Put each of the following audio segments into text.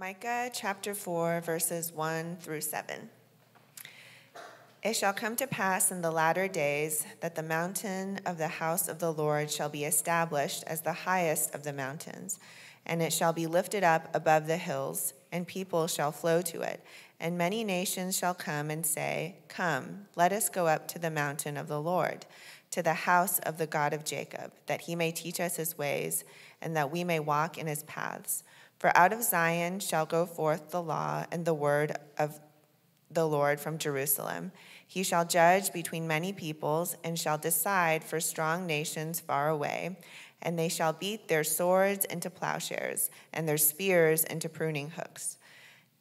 Micah chapter 4, verses 1 through 7. It shall come to pass in the latter days that the mountain of the house of the Lord shall be established as the highest of the mountains, and it shall be lifted up above the hills, and people shall flow to it. And many nations shall come and say, Come, let us go up to the mountain of the Lord, to the house of the God of Jacob, that he may teach us his ways, and that we may walk in his paths. For out of Zion shall go forth the law and the word of the Lord from Jerusalem. He shall judge between many peoples and shall decide for strong nations far away. And they shall beat their swords into plowshares and their spears into pruning hooks.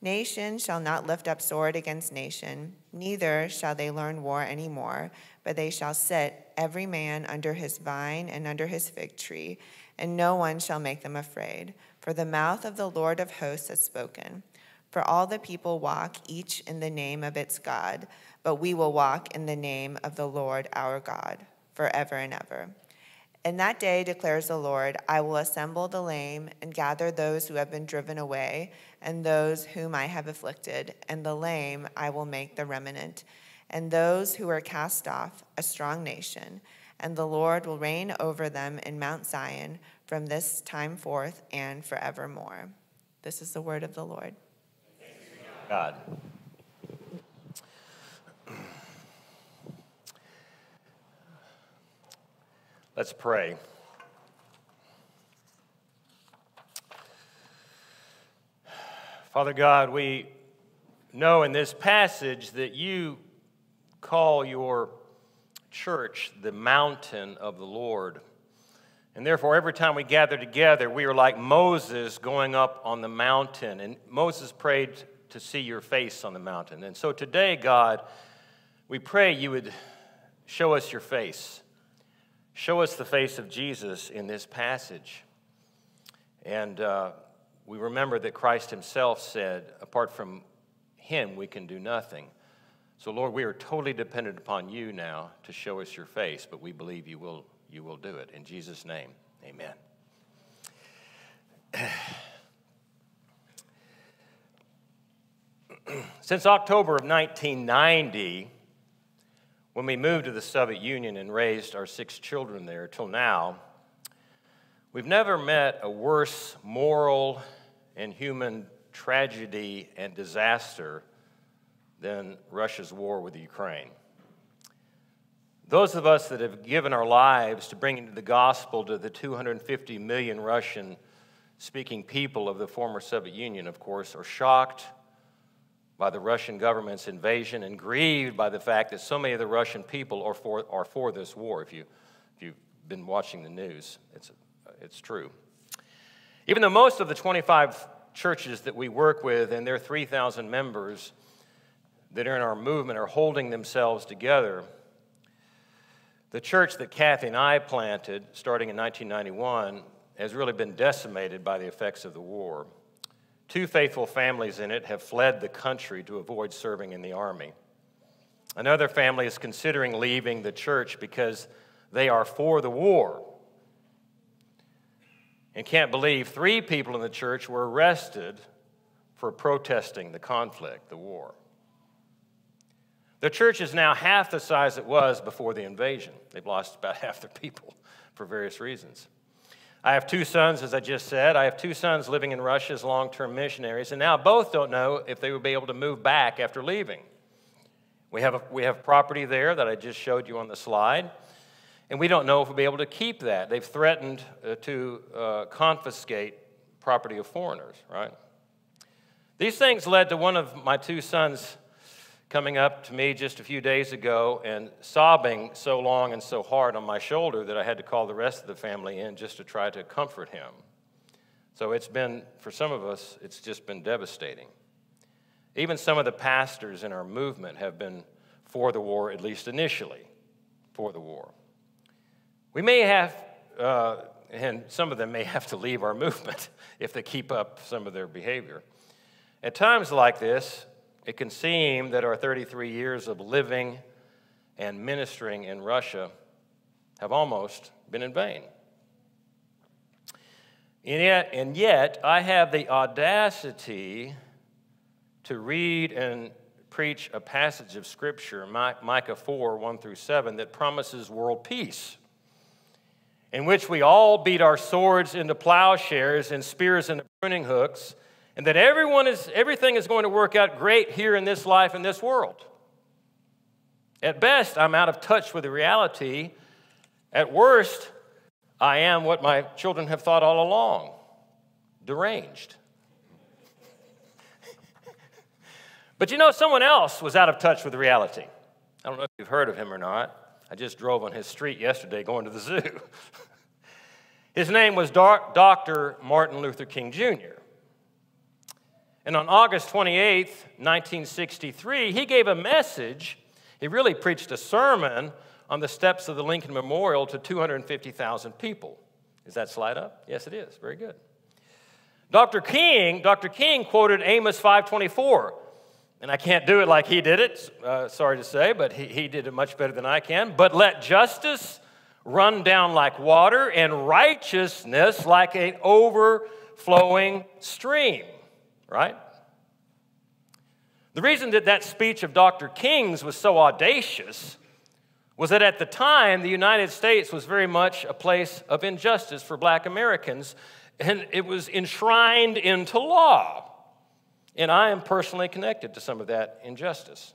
Nation shall not lift up sword against nation, neither shall they learn war any more, but they shall sit, every man under his vine and under his fig tree, and no one shall make them afraid for the mouth of the Lord of hosts has spoken. For all the people walk each in the name of its God, but we will walk in the name of the Lord our God forever and ever. In that day, declares the Lord, I will assemble the lame and gather those who have been driven away, and those whom I have afflicted, and the lame I will make the remnant, and those who are cast off, a strong nation. And the Lord will reign over them in Mount Zion from this time forth and forevermore. This is the word of the Lord. God. Let's pray. Father God, we know in this passage that you call your church the mountain of the Lord. And therefore, every time we gather together, we are like Moses going up on the mountain. And Moses prayed to see your face on the mountain. And so today, God, we pray you would show us your face. Show us the face of Jesus in this passage. And uh, we remember that Christ himself said, apart from him, we can do nothing. So, Lord, we are totally dependent upon you now to show us your face, but we believe you will you will do it. In Jesus' name, amen. Since October of 1990, when we moved to the Soviet Union and raised our six children there till now, we've never met a worse moral and human tragedy and disaster than Russia's war with Ukraine. Those of us that have given our lives to bringing the gospel to the 250 million Russian speaking people of the former Soviet Union, of course, are shocked by the Russian government's invasion and grieved by the fact that so many of the Russian people are for, are for this war. If, you, if you've been watching the news, it's, it's true. Even though most of the 25 churches that we work with and their 3,000 members that are in our movement are holding themselves together, the church that Kathy and I planted starting in 1991 has really been decimated by the effects of the war. Two faithful families in it have fled the country to avoid serving in the army. Another family is considering leaving the church because they are for the war and can't believe three people in the church were arrested for protesting the conflict, the war. The church is now half the size it was before the invasion. They've lost about half their people for various reasons. I have two sons, as I just said. I have two sons living in Russia as long term missionaries, and now both don't know if they would be able to move back after leaving. We have, a, we have property there that I just showed you on the slide, and we don't know if we'll be able to keep that. They've threatened uh, to uh, confiscate property of foreigners, right? These things led to one of my two sons coming up to me just a few days ago and sobbing so long and so hard on my shoulder that I had to call the rest of the family in just to try to comfort him. So it's been, for some of us, it's just been devastating. Even some of the pastors in our movement have been for the war, at least initially, for the war. We may have, uh, and some of them may have to leave our movement if they keep up some of their behavior. At times like this, it can seem that our 33 years of living and ministering in Russia have almost been in vain. And yet, and yet, I have the audacity to read and preach a passage of Scripture, Micah 4 1 through 7, that promises world peace, in which we all beat our swords into plowshares and spears into pruning hooks, and that everyone is, everything is going to work out great here in this life in this world. At best, I'm out of touch with the reality. At worst, I am what my children have thought all along deranged. but you know, someone else was out of touch with reality. I don't know if you've heard of him or not. I just drove on his street yesterday going to the zoo. his name was Dr. Martin Luther King Jr. And on August 28, 1963, he gave a message. He really preached a sermon on the steps of the Lincoln Memorial to 250,000 people. Is that slide up? Yes, it is. Very good. Dr. King, Dr. King quoted Amos 524, and I can't do it like he did it, uh, sorry to say, but he, he did it much better than I can. But let justice run down like water and righteousness like an overflowing stream, right? The reason that that speech of Dr. King's was so audacious was that at the time, the United States was very much a place of injustice for black Americans, and it was enshrined into law. And I am personally connected to some of that injustice.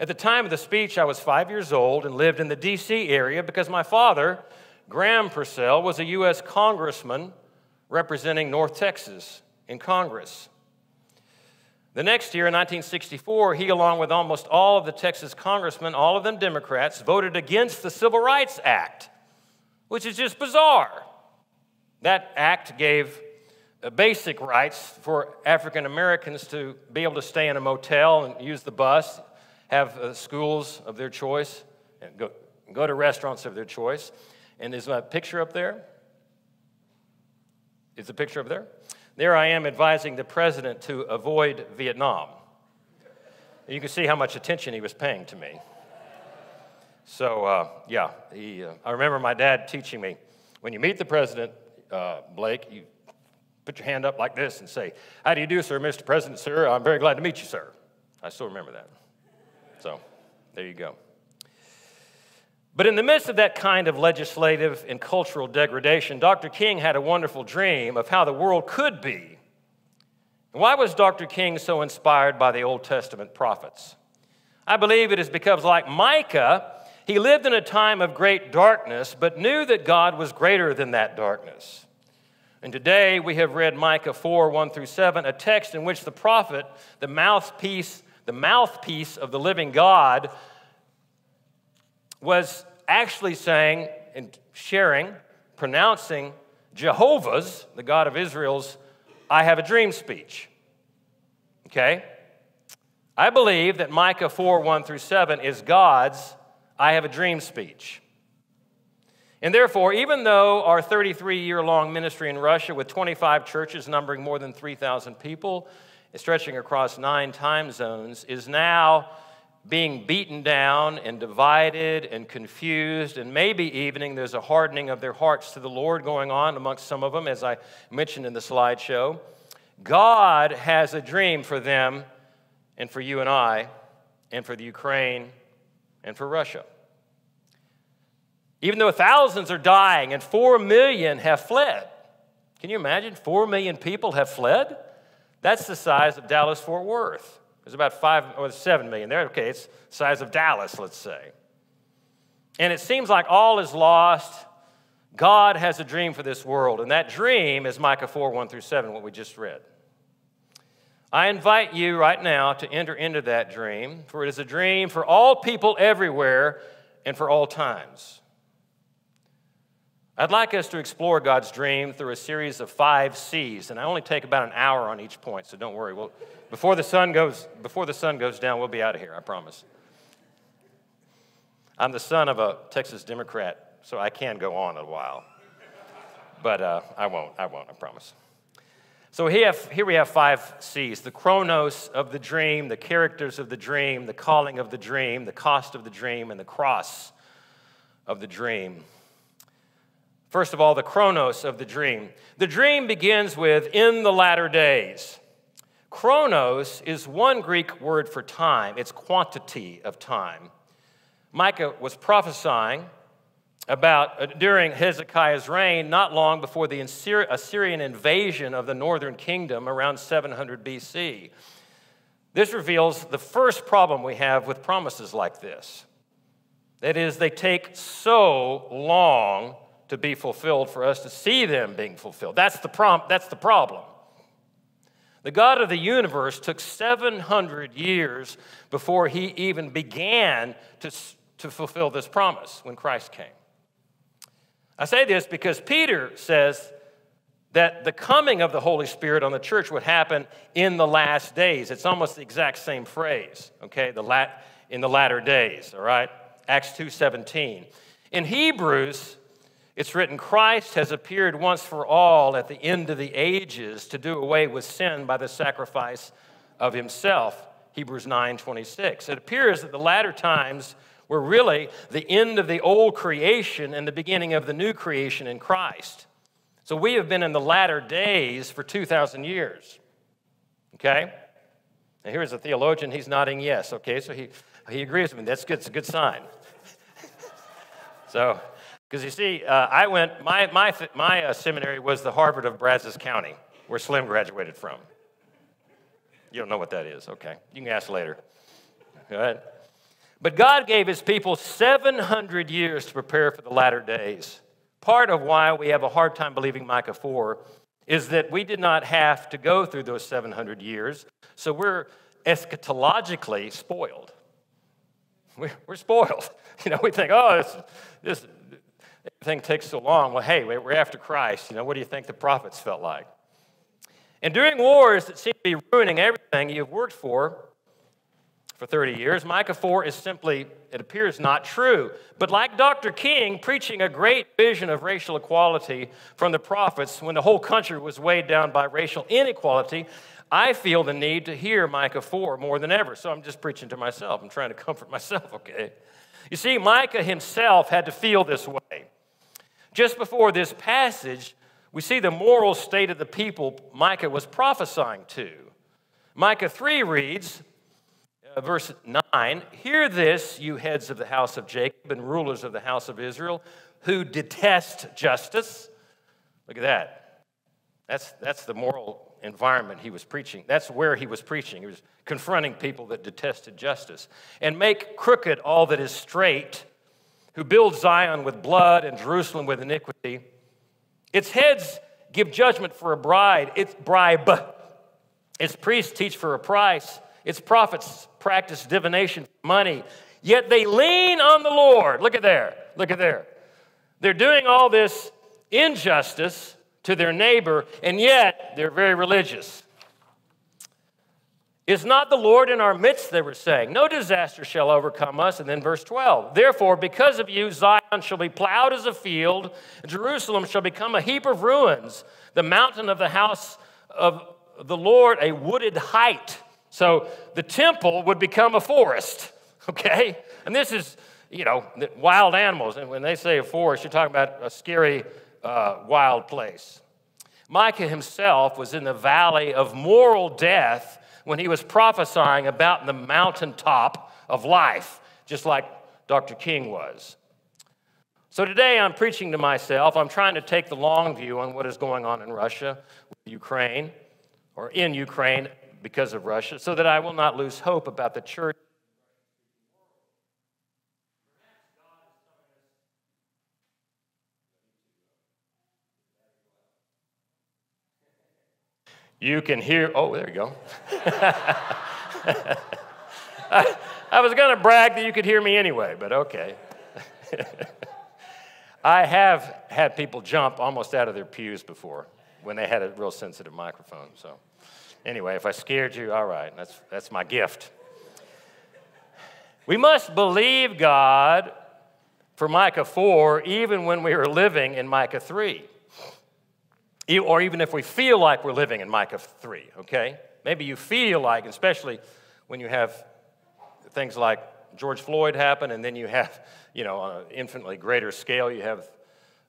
At the time of the speech, I was five years old and lived in the D.C. area because my father, Graham Purcell, was a U.S. congressman representing North Texas in Congress. The next year, in 1964, he, along with almost all of the Texas congressmen, all of them Democrats, voted against the Civil Rights Act, which is just bizarre. That act gave uh, basic rights for African Americans to be able to stay in a motel and use the bus, have uh, schools of their choice, and go, go to restaurants of their choice. And is my picture up there? Is the picture up there? There I am advising the president to avoid Vietnam. You can see how much attention he was paying to me. So, uh, yeah, he, uh, I remember my dad teaching me when you meet the president, uh, Blake, you put your hand up like this and say, How do you do, sir, Mr. President, sir? I'm very glad to meet you, sir. I still remember that. So, there you go. But in the midst of that kind of legislative and cultural degradation, Dr. King had a wonderful dream of how the world could be. Why was Dr. King so inspired by the Old Testament prophets? I believe it is because, like Micah, he lived in a time of great darkness, but knew that God was greater than that darkness. And today we have read Micah 4 1 through 7, a text in which the prophet, the mouthpiece, the mouthpiece of the living God, was actually saying and sharing, pronouncing Jehovah's, the God of Israel's, I have a dream speech. Okay? I believe that Micah 4 1 through 7 is God's I have a dream speech. And therefore, even though our 33 year long ministry in Russia, with 25 churches numbering more than 3,000 people, stretching across nine time zones, is now being beaten down and divided and confused, and maybe even there's a hardening of their hearts to the Lord going on amongst some of them, as I mentioned in the slideshow. God has a dream for them and for you and I, and for the Ukraine and for Russia. Even though thousands are dying and four million have fled. Can you imagine? Four million people have fled? That's the size of Dallas Fort Worth. There's about five or seven million there. Okay, it's size of Dallas, let's say. And it seems like all is lost. God has a dream for this world, and that dream is Micah 4 1 through 7, what we just read. I invite you right now to enter into that dream, for it is a dream for all people everywhere and for all times. I'd like us to explore God's dream through a series of five C's, and I only take about an hour on each point, so don't worry. We'll, before the sun goes, before the sun goes down, we'll be out of here, I promise. I'm the son of a Texas Democrat, so I can go on a while. But uh, I won't, I won't, I promise. So here, here we have five C's the chronos of the dream, the characters of the dream, the calling of the dream, the cost of the dream, and the cross of the dream. First of all, the chronos of the dream. The dream begins with in the latter days. Chronos is one Greek word for time, it's quantity of time. Micah was prophesying about uh, during Hezekiah's reign, not long before the Assyrian invasion of the northern kingdom around 700 BC. This reveals the first problem we have with promises like this. That is, they take so long to be fulfilled for us to see them being fulfilled. That's the, prom- that's the problem. The God of the universe took 700 years before he even began to, to fulfill this promise when Christ came. I say this because Peter says that the coming of the Holy Spirit on the church would happen in the last days. It's almost the exact same phrase, okay? The lat- in the latter days, all right? Acts 2:17. In Hebrews, it's written Christ has appeared once for all at the end of the ages to do away with sin by the sacrifice of himself. Hebrews 9:26. It appears that the latter times were really the end of the old creation and the beginning of the new creation in Christ. So we have been in the latter days for 2,000 years. Okay? And here's a theologian, he's nodding yes. Okay, so he, he agrees with me. That's good, it's a good sign. so, because you see, uh, I went, my, my, my uh, seminary was the Harvard of Brazos County, where Slim graduated from. You don't know what that is. Okay, you can ask later. Go ahead. But God gave his people 700 years to prepare for the latter days. Part of why we have a hard time believing Micah 4 is that we did not have to go through those 700 years, so we're eschatologically spoiled. We're, spoiled. You know, we think, oh, this, this thing takes so long. Well, hey, we're after Christ. You know, what do you think the prophets felt like? And during wars that seem to be ruining everything you've worked for, for 30 years. Micah 4 is simply, it appears, not true. But like Dr. King preaching a great vision of racial equality from the prophets when the whole country was weighed down by racial inequality, I feel the need to hear Micah 4 more than ever. So I'm just preaching to myself. I'm trying to comfort myself, okay? You see, Micah himself had to feel this way. Just before this passage, we see the moral state of the people Micah was prophesying to. Micah 3 reads, uh, verse 9 Hear this, you heads of the house of Jacob and rulers of the house of Israel, who detest justice. Look at that. That's, that's the moral environment he was preaching. That's where he was preaching. He was confronting people that detested justice. And make crooked all that is straight, who build Zion with blood and Jerusalem with iniquity. Its heads give judgment for a bride, its bribe. Its priests teach for a price. Its prophets practice divination for money, yet they lean on the Lord. Look at there. Look at there. They're doing all this injustice to their neighbor, and yet they're very religious. Is not the Lord in our midst, they were saying. No disaster shall overcome us. And then verse 12. Therefore, because of you, Zion shall be plowed as a field, Jerusalem shall become a heap of ruins, the mountain of the house of the Lord, a wooded height. So the temple would become a forest, okay? And this is, you know, wild animals. And when they say a forest, you're talking about a scary, uh, wild place. Micah himself was in the valley of moral death when he was prophesying about the mountaintop of life, just like Dr. King was. So today I'm preaching to myself. I'm trying to take the long view on what is going on in Russia, Ukraine, or in Ukraine because of Russia, so that I will not lose hope about the church. You can hear, oh, there you go. I, I was going to brag that you could hear me anyway, but okay. I have had people jump almost out of their pews before when they had a real sensitive microphone, so. Anyway, if I scared you, all right, that's, that's my gift. We must believe God for Micah 4 even when we are living in Micah 3. Or even if we feel like we're living in Micah 3, okay? Maybe you feel like, especially when you have things like George Floyd happen, and then you have, you know, on an infinitely greater scale, you have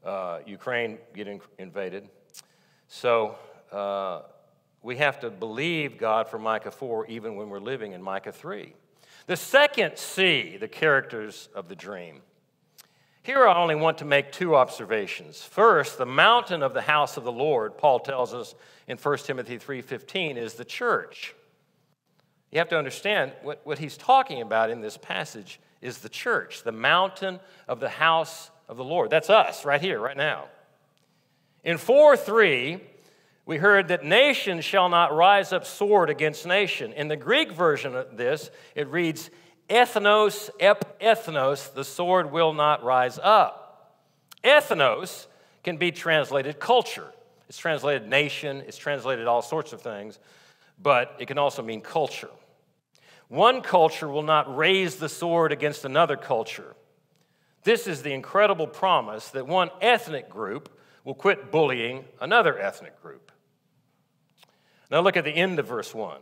uh, Ukraine getting invaded. So uh, we have to believe God for Micah 4 even when we're living in Micah 3. The second C, the characters of the dream. Here I only want to make two observations. First, the mountain of the house of the Lord, Paul tells us in 1 Timothy 3:15, is the church. You have to understand what, what he's talking about in this passage is the church, the mountain of the house of the Lord. That's us right here, right now. In 4 3, we heard that nation shall not rise up sword against nation. In the Greek version of this, it reads, ethnos, ep ethnos, the sword will not rise up. Ethnos can be translated culture. It's translated nation, it's translated all sorts of things, but it can also mean culture. One culture will not raise the sword against another culture. This is the incredible promise that one ethnic group will quit bullying another ethnic group. Now look at the end of verse 1.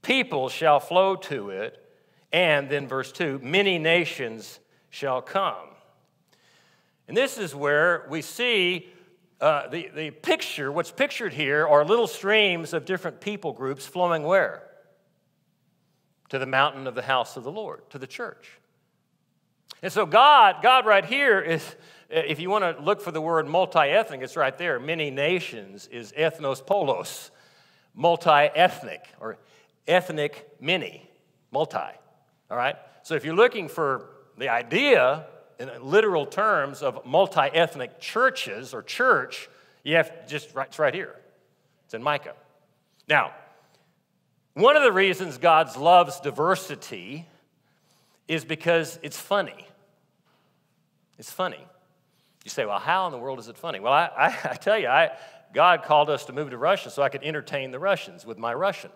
People shall flow to it, and then verse 2 many nations shall come. And this is where we see uh, the, the picture, what's pictured here are little streams of different people groups flowing where? To the mountain of the house of the Lord, to the church. And so, God, God right here is, if you want to look for the word multi ethnic, it's right there. Many nations is ethnos polos, multi ethnic, or ethnic many, multi. All right? So, if you're looking for the idea in literal terms of multi ethnic churches or church, you have just, right, it's right here. It's in Micah. Now, one of the reasons God loves diversity is because it's funny. It's funny. You say, well, how in the world is it funny? Well, I, I, I tell you, I, God called us to move to Russia so I could entertain the Russians with my Russian.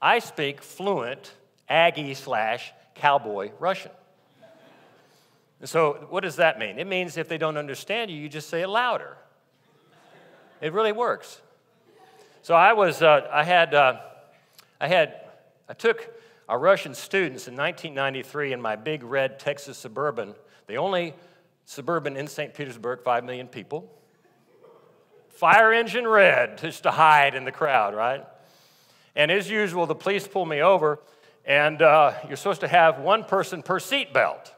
I speak fluent Aggie slash cowboy Russian. And so, what does that mean? It means if they don't understand you, you just say it louder. It really works. So I was, uh, I had, uh, I had, I took our Russian students in 1993 in my big red Texas Suburban the only suburban in St. Petersburg, 5 million people. Fire engine red, just to hide in the crowd, right? And as usual, the police pull me over, and uh, you're supposed to have one person per seat belt.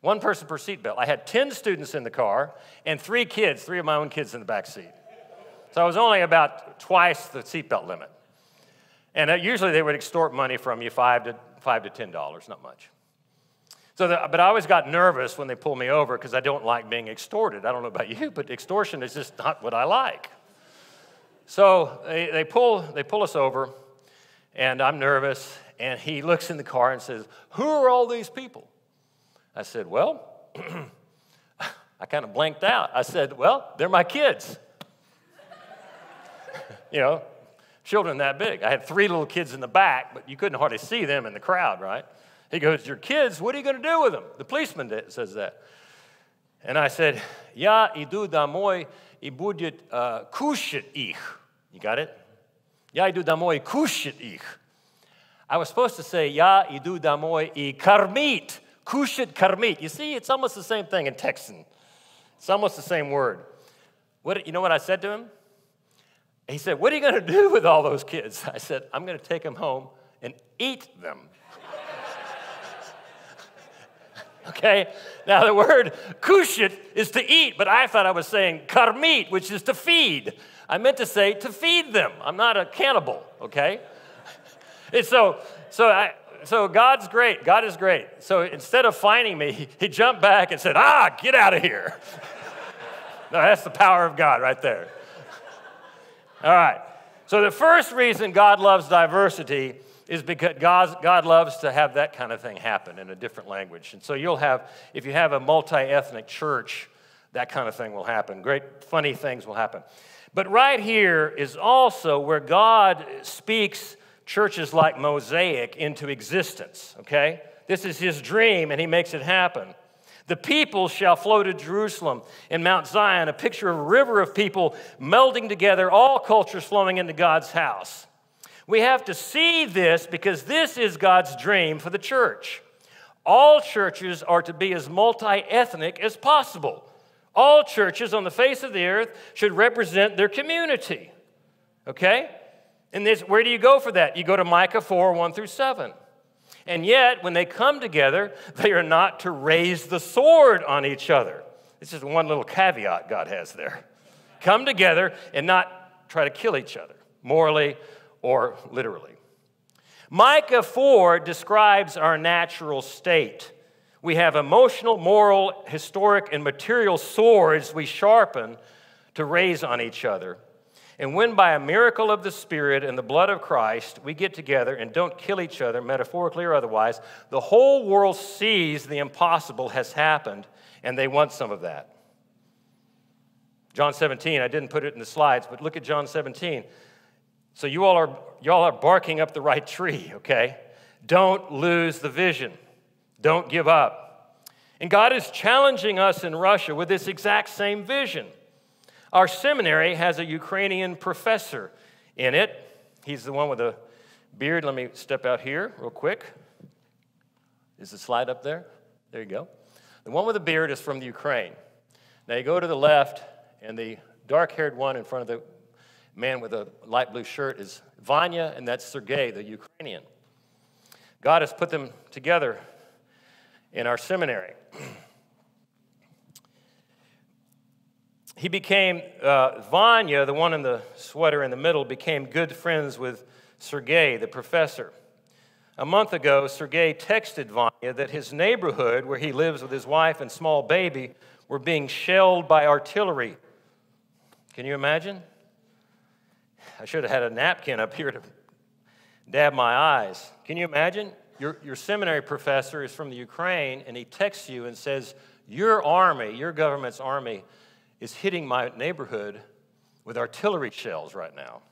One person per seat belt. I had 10 students in the car and three kids, three of my own kids in the back seat. So I was only about twice the seatbelt limit. And uh, usually they would extort money from you, five to, five to $10, not much. So, the, but I always got nervous when they pull me over because I don't like being extorted. I don't know about you, but extortion is just not what I like. So they, they, pull, they pull us over, and I'm nervous And he looks in the car and says, Who are all these people? I said, Well, I kind of blanked out. I said, Well, they're my kids. you know, children that big. I had three little kids in the back, but you couldn't hardly see them in the crowd, right? He goes, Your kids, what are you going to do with them? The policeman says that. And I said, Я иду домой и будет uh, кушать их. You got it? Я иду домой кушать их. I was supposed to say, Ya idu damoy i karmit, kushit karmit. You see, it's almost the same thing in Texan. It's almost the same word. What, you know what I said to him? He said, What are you going to do with all those kids? I said, I'm going to take them home and eat them. okay? Now, the word kushit is to eat, but I thought I was saying karmit, which is to feed. I meant to say to feed them. I'm not a cannibal, okay? And so, so, I, so God's great. God is great. So instead of finding me, he, jumped back and said, Ah, get out of here. no, that's the power of God right there. All right. So the first reason God loves diversity is because God, God loves to have that kind of thing happen in a different language. And so you'll have, if you have a multi ethnic church, that kind of thing will happen. Great, funny things will happen. But right here is also where God speaks churches like Mosaic into existence, okay? This is his dream, and he makes it happen. The people shall flow to Jerusalem and Mount Zion, a picture of a river of people melding together, all cultures flowing into God's house. We have to see this because this is God's dream for the church. All churches are to be as multi ethnic as possible. All churches on the face of the earth should represent their community. Okay? And this, where do you go for that? You go to Micah 4 1 through 7. And yet, when they come together, they are not to raise the sword on each other. This is one little caveat God has there. Come together and not try to kill each other, morally or literally. Micah 4 describes our natural state. We have emotional, moral, historic, and material swords we sharpen to raise on each other. And when by a miracle of the Spirit and the blood of Christ we get together and don't kill each other, metaphorically or otherwise, the whole world sees the impossible has happened and they want some of that. John 17, I didn't put it in the slides, but look at John 17. So you all are, you all are barking up the right tree, okay? Don't lose the vision. Don't give up. And God is challenging us in Russia with this exact same vision. Our seminary has a Ukrainian professor in it. He's the one with the beard. Let me step out here real quick. Is the slide up there? There you go. The one with the beard is from the Ukraine. Now you go to the left, and the dark haired one in front of the man with a light blue shirt is Vanya, and that's Sergei, the Ukrainian. God has put them together in our seminary. he became, uh, Vanya, the one in the sweater in the middle, became good friends with Sergei, the professor. A month ago, Sergei texted Vanya that his neighborhood, where he lives with his wife and small baby, were being shelled by artillery. Can you imagine? I should have had a napkin up here to dab my eyes. Can you imagine? Your, your seminary professor is from the Ukraine, and he texts you and says, Your army, your government's army, is hitting my neighborhood with artillery shells right now.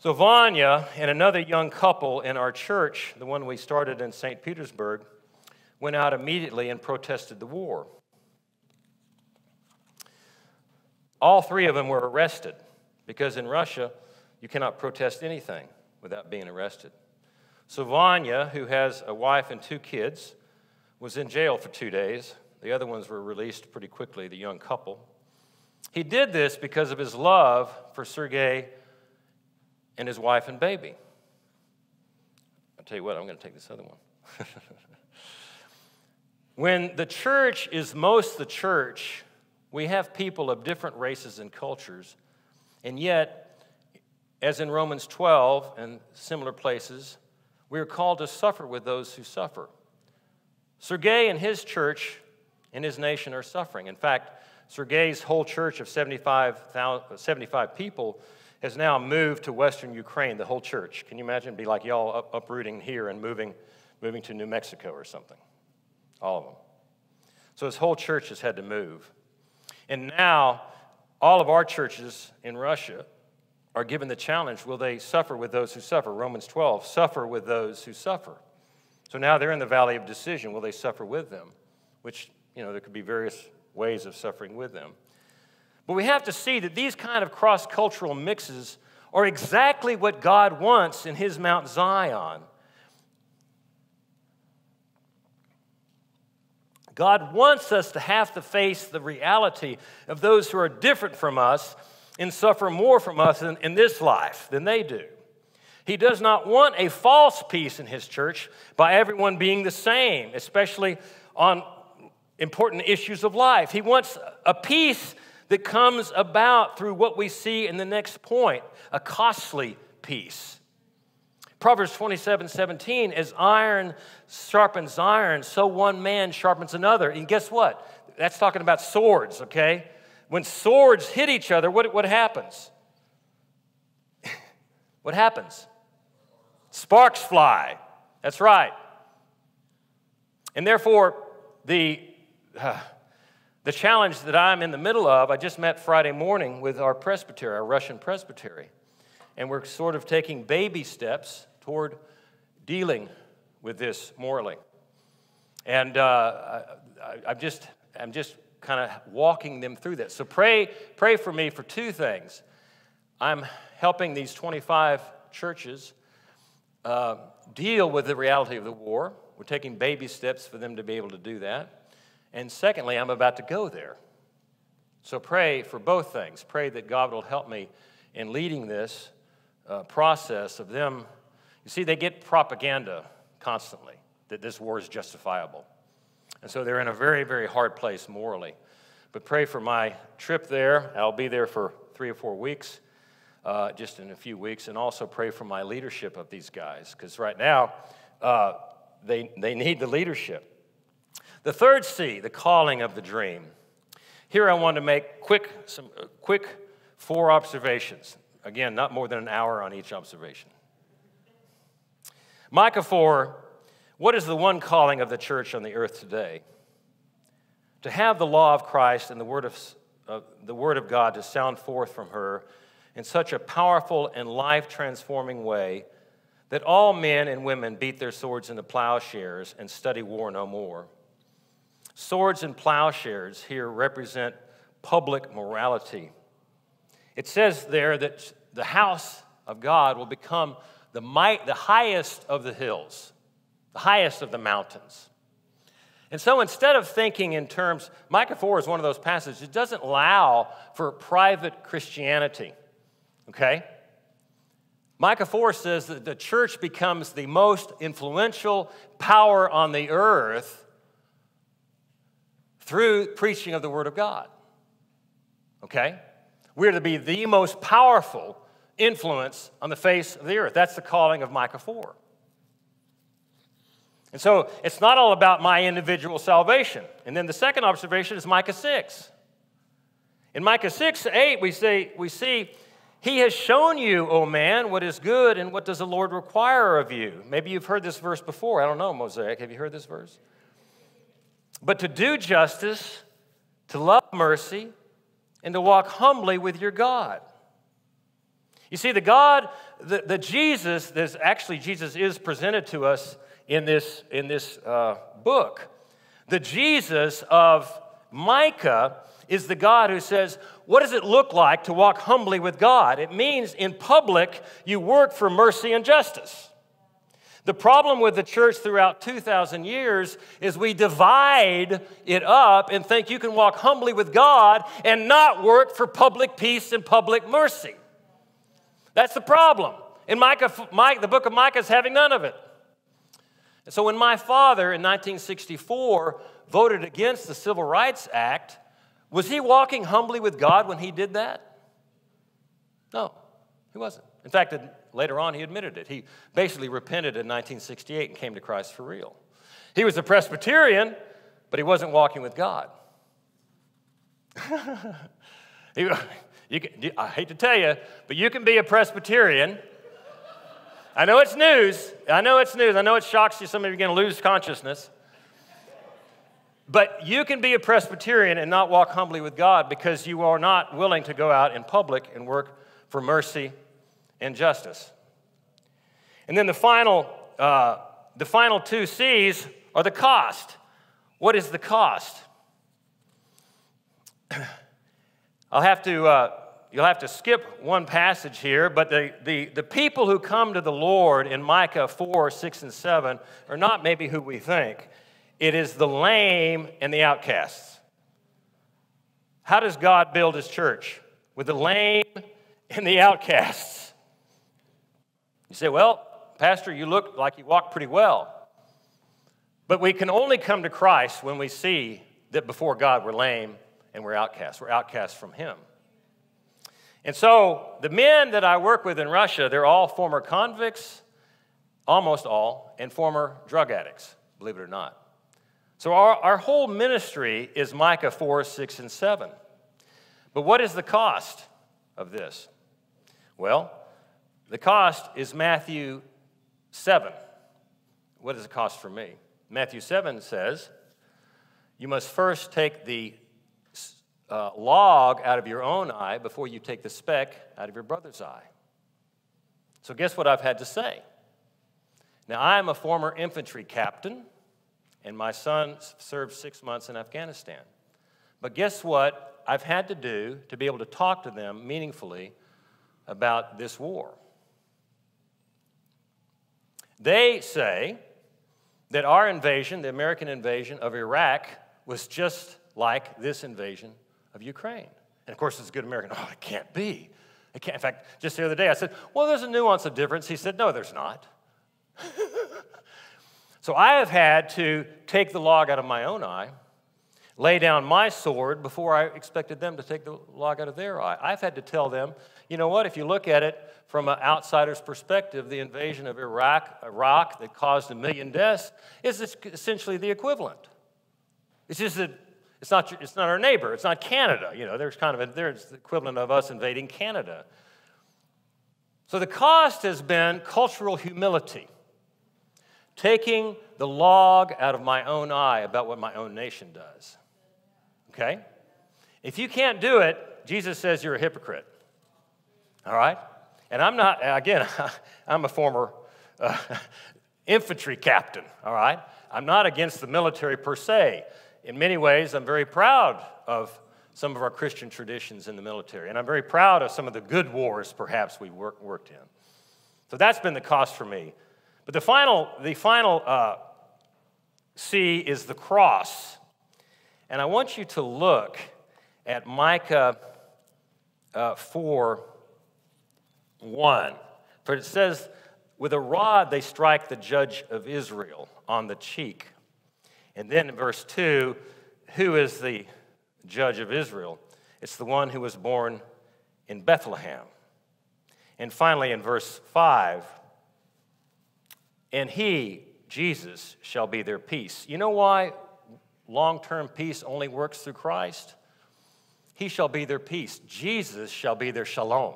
So, Vanya and another young couple in our church, the one we started in St. Petersburg, went out immediately and protested the war. All three of them were arrested because in Russia, you cannot protest anything without being arrested. So Vanya, who has a wife and two kids, was in jail for two days. The other ones were released pretty quickly, the young couple. He did this because of his love for Sergei and his wife and baby. I'll tell you what, I'm going to take this other one. when the church is most the church, we have people of different races and cultures, and yet, as in Romans 12 and similar places, we are called to suffer with those who suffer. Sergei and his church and his nation are suffering. In fact, Sergei's whole church of 75, 75 people has now moved to western Ukraine, the whole church. Can you imagine? It'd be like y'all up, uprooting here and moving, moving to New Mexico or something. All of them. So his whole church has had to move. And now, all of our churches in Russia are given the challenge will they suffer with those who suffer? Romans 12, suffer with those who suffer. So now they're in the valley of decision. Will they suffer with them? Which, you know, there could be various ways of suffering with them. But we have to see that these kind of cross cultural mixes are exactly what God wants in His Mount Zion. God wants us to have to face the reality of those who are different from us and suffer more from us in, in, this life than they do. He does not want a false peace in his church by everyone being the same, especially on important issues of life. He wants a peace that comes about through what we see in the next point a costly peace. Proverbs 27 17, as iron sharpens iron, so one man sharpens another. And guess what? That's talking about swords, okay? When swords hit each other, what, what happens? what happens? Sparks fly. That's right. And therefore, the. Uh, the challenge that I'm in the middle of, I just met Friday morning with our presbytery, our Russian presbytery, and we're sort of taking baby steps toward dealing with this morally. And uh, I, am just, I'm just kind of walking them through that. So pray, pray for me for two things. I'm helping these 25 churches uh, deal with the reality of the war. We're taking baby steps for them to be able to do that. And secondly, I'm about to go there. So pray for both things. Pray that God will help me in leading this uh, process of them. You see, they get propaganda constantly that this war is justifiable. And so they're in a very, very hard place morally. But pray for my trip there. I'll be there for three or four weeks, uh, just in a few weeks. And also pray for my leadership of these guys, because right now uh, they, they need the leadership. The third C, the calling of the dream. Here I want to make quick, some uh, quick four observations. Again, not more than an hour on each observation. Micah 4 What is the one calling of the church on the earth today? To have the law of Christ and the word of, uh, the word of God to sound forth from her in such a powerful and life transforming way that all men and women beat their swords into plowshares and study war no more. Swords and plowshares here represent public morality. It says there that the house of God will become the, might, the highest of the hills, the highest of the mountains. And so instead of thinking in terms, Micah 4 is one of those passages, it doesn't allow for private Christianity, okay? Micah 4 says that the church becomes the most influential power on the earth through preaching of the Word of God. Okay? We're to be the most powerful influence on the face of the earth. That's the calling of Micah 4. And so it's not all about my individual salvation. And then the second observation is Micah 6. In Micah 6 8, we, say, we see, He has shown you, O man, what is good and what does the Lord require of you. Maybe you've heard this verse before. I don't know, Mosaic. Have you heard this verse? But to do justice, to love mercy, and to walk humbly with your God. You see, the God, the, the Jesus, this actually Jesus is presented to us in this, in this uh, book. The Jesus of Micah is the God who says, What does it look like to walk humbly with God? It means in public, you work for mercy and justice. The problem with the church throughout 2,000 years is we divide it up and think you can walk humbly with God and not work for public peace and public mercy. That's the problem. In Micah, Mike, the book of Micah is having none of it. And so when my father in 1964 voted against the Civil Rights Act, was he walking humbly with God when he did that? No, he wasn't. In fact, later on, he admitted it. He basically repented in 1968 and came to Christ for real. He was a Presbyterian, but he wasn't walking with God. he, can, I hate to tell you, but you can be a Presbyterian. I know it's news. I know it's news. I know it shocks you. Some of you are going to lose consciousness. But you can be a Presbyterian and not walk humbly with God because you are not willing to go out in public and work for mercy and justice. And then the final, uh, the final two C's are the cost. What is the cost? I'll have to, uh, you'll have to skip one passage here, but the, the, the people who come to the Lord in Micah 4, 6, and 7 are not maybe who we think. It is the lame and the outcasts. How does God build his church? With the lame and the outcasts. You say, well, Pastor, you look like you walk pretty well. But we can only come to Christ when we see that before God we're lame and we're outcasts. We're outcasts from Him. And so the men that I work with in Russia, they're all former convicts, almost all, and former drug addicts, believe it or not. So our, our whole ministry is Micah 4, 6, and 7. But what is the cost of this? Well, the cost is Matthew 7. What does it cost for me? Matthew 7 says, You must first take the uh, log out of your own eye before you take the speck out of your brother's eye. So, guess what I've had to say? Now, I am a former infantry captain, and my son served six months in Afghanistan. But guess what I've had to do to be able to talk to them meaningfully about this war? They say that our invasion, the American invasion of Iraq, was just like this invasion of Ukraine. And of course, as a good American, oh, it can't be. It can't. In fact, just the other day, I said, well, there's a nuance of difference. He said, no, there's not. so I have had to take the log out of my own eye, lay down my sword before I expected them to take the log out of their eye. I've had to tell them, you know what, if you look at it from an outsider's perspective, the invasion of Iraq, Iraq that caused a million deaths is essentially the equivalent. It's just that it's not, it's not our neighbor. It's not Canada. You know, there's kind of a, there's the equivalent of us invading Canada. So the cost has been cultural humility, taking the log out of my own eye about what my own nation does. Okay? If you can't do it, Jesus says you're a hypocrite. All right? And I'm not, again, I'm a former uh, infantry captain, all right? I'm not against the military per se in many ways, I'm very proud of some of our Christian traditions in the military, and I'm very proud of some of the good wars, perhaps, we work, worked in. So that's been the cost for me. But the final, the final uh, C is the cross. And I want you to look at Micah uh, 4 1. For it says, With a rod they strike the judge of Israel on the cheek. And then in verse 2, who is the judge of Israel? It's the one who was born in Bethlehem. And finally, in verse 5, and he, Jesus, shall be their peace. You know why long term peace only works through Christ? He shall be their peace. Jesus shall be their shalom.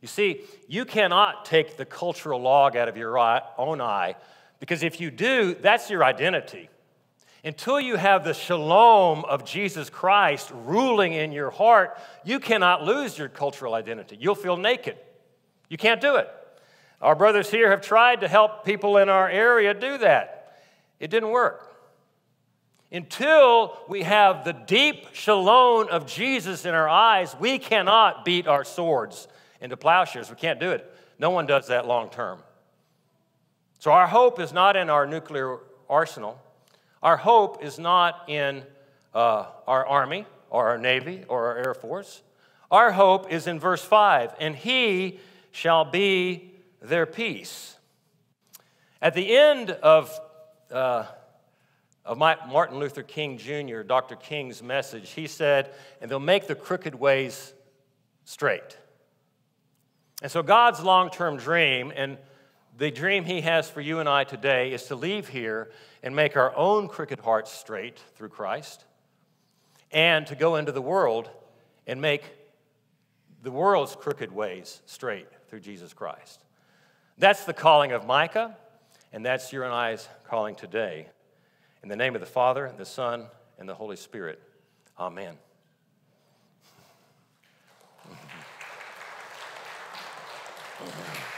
You see, you cannot take the cultural log out of your own eye because if you do, that's your identity. Until you have the shalom of Jesus Christ ruling in your heart, you cannot lose your cultural identity. You'll feel naked. You can't do it. Our brothers here have tried to help people in our area do that. It didn't work. Until we have the deep shalom of Jesus in our eyes, we cannot beat our swords into plowshares. We can't do it. No one does that long term. So our hope is not in our nuclear arsenal. Our hope is not in uh, our army or our navy or our air force. Our hope is in verse 5 and he shall be their peace. At the end of, uh, of Martin Luther King Jr., Dr. King's message, he said, and they'll make the crooked ways straight. And so God's long term dream, and the dream he has for you and I today is to leave here and make our own crooked hearts straight through Christ, and to go into the world and make the world's crooked ways straight through Jesus Christ. That's the calling of Micah, and that's your and I's calling today. In the name of the Father, and the Son, and the Holy Spirit. Amen.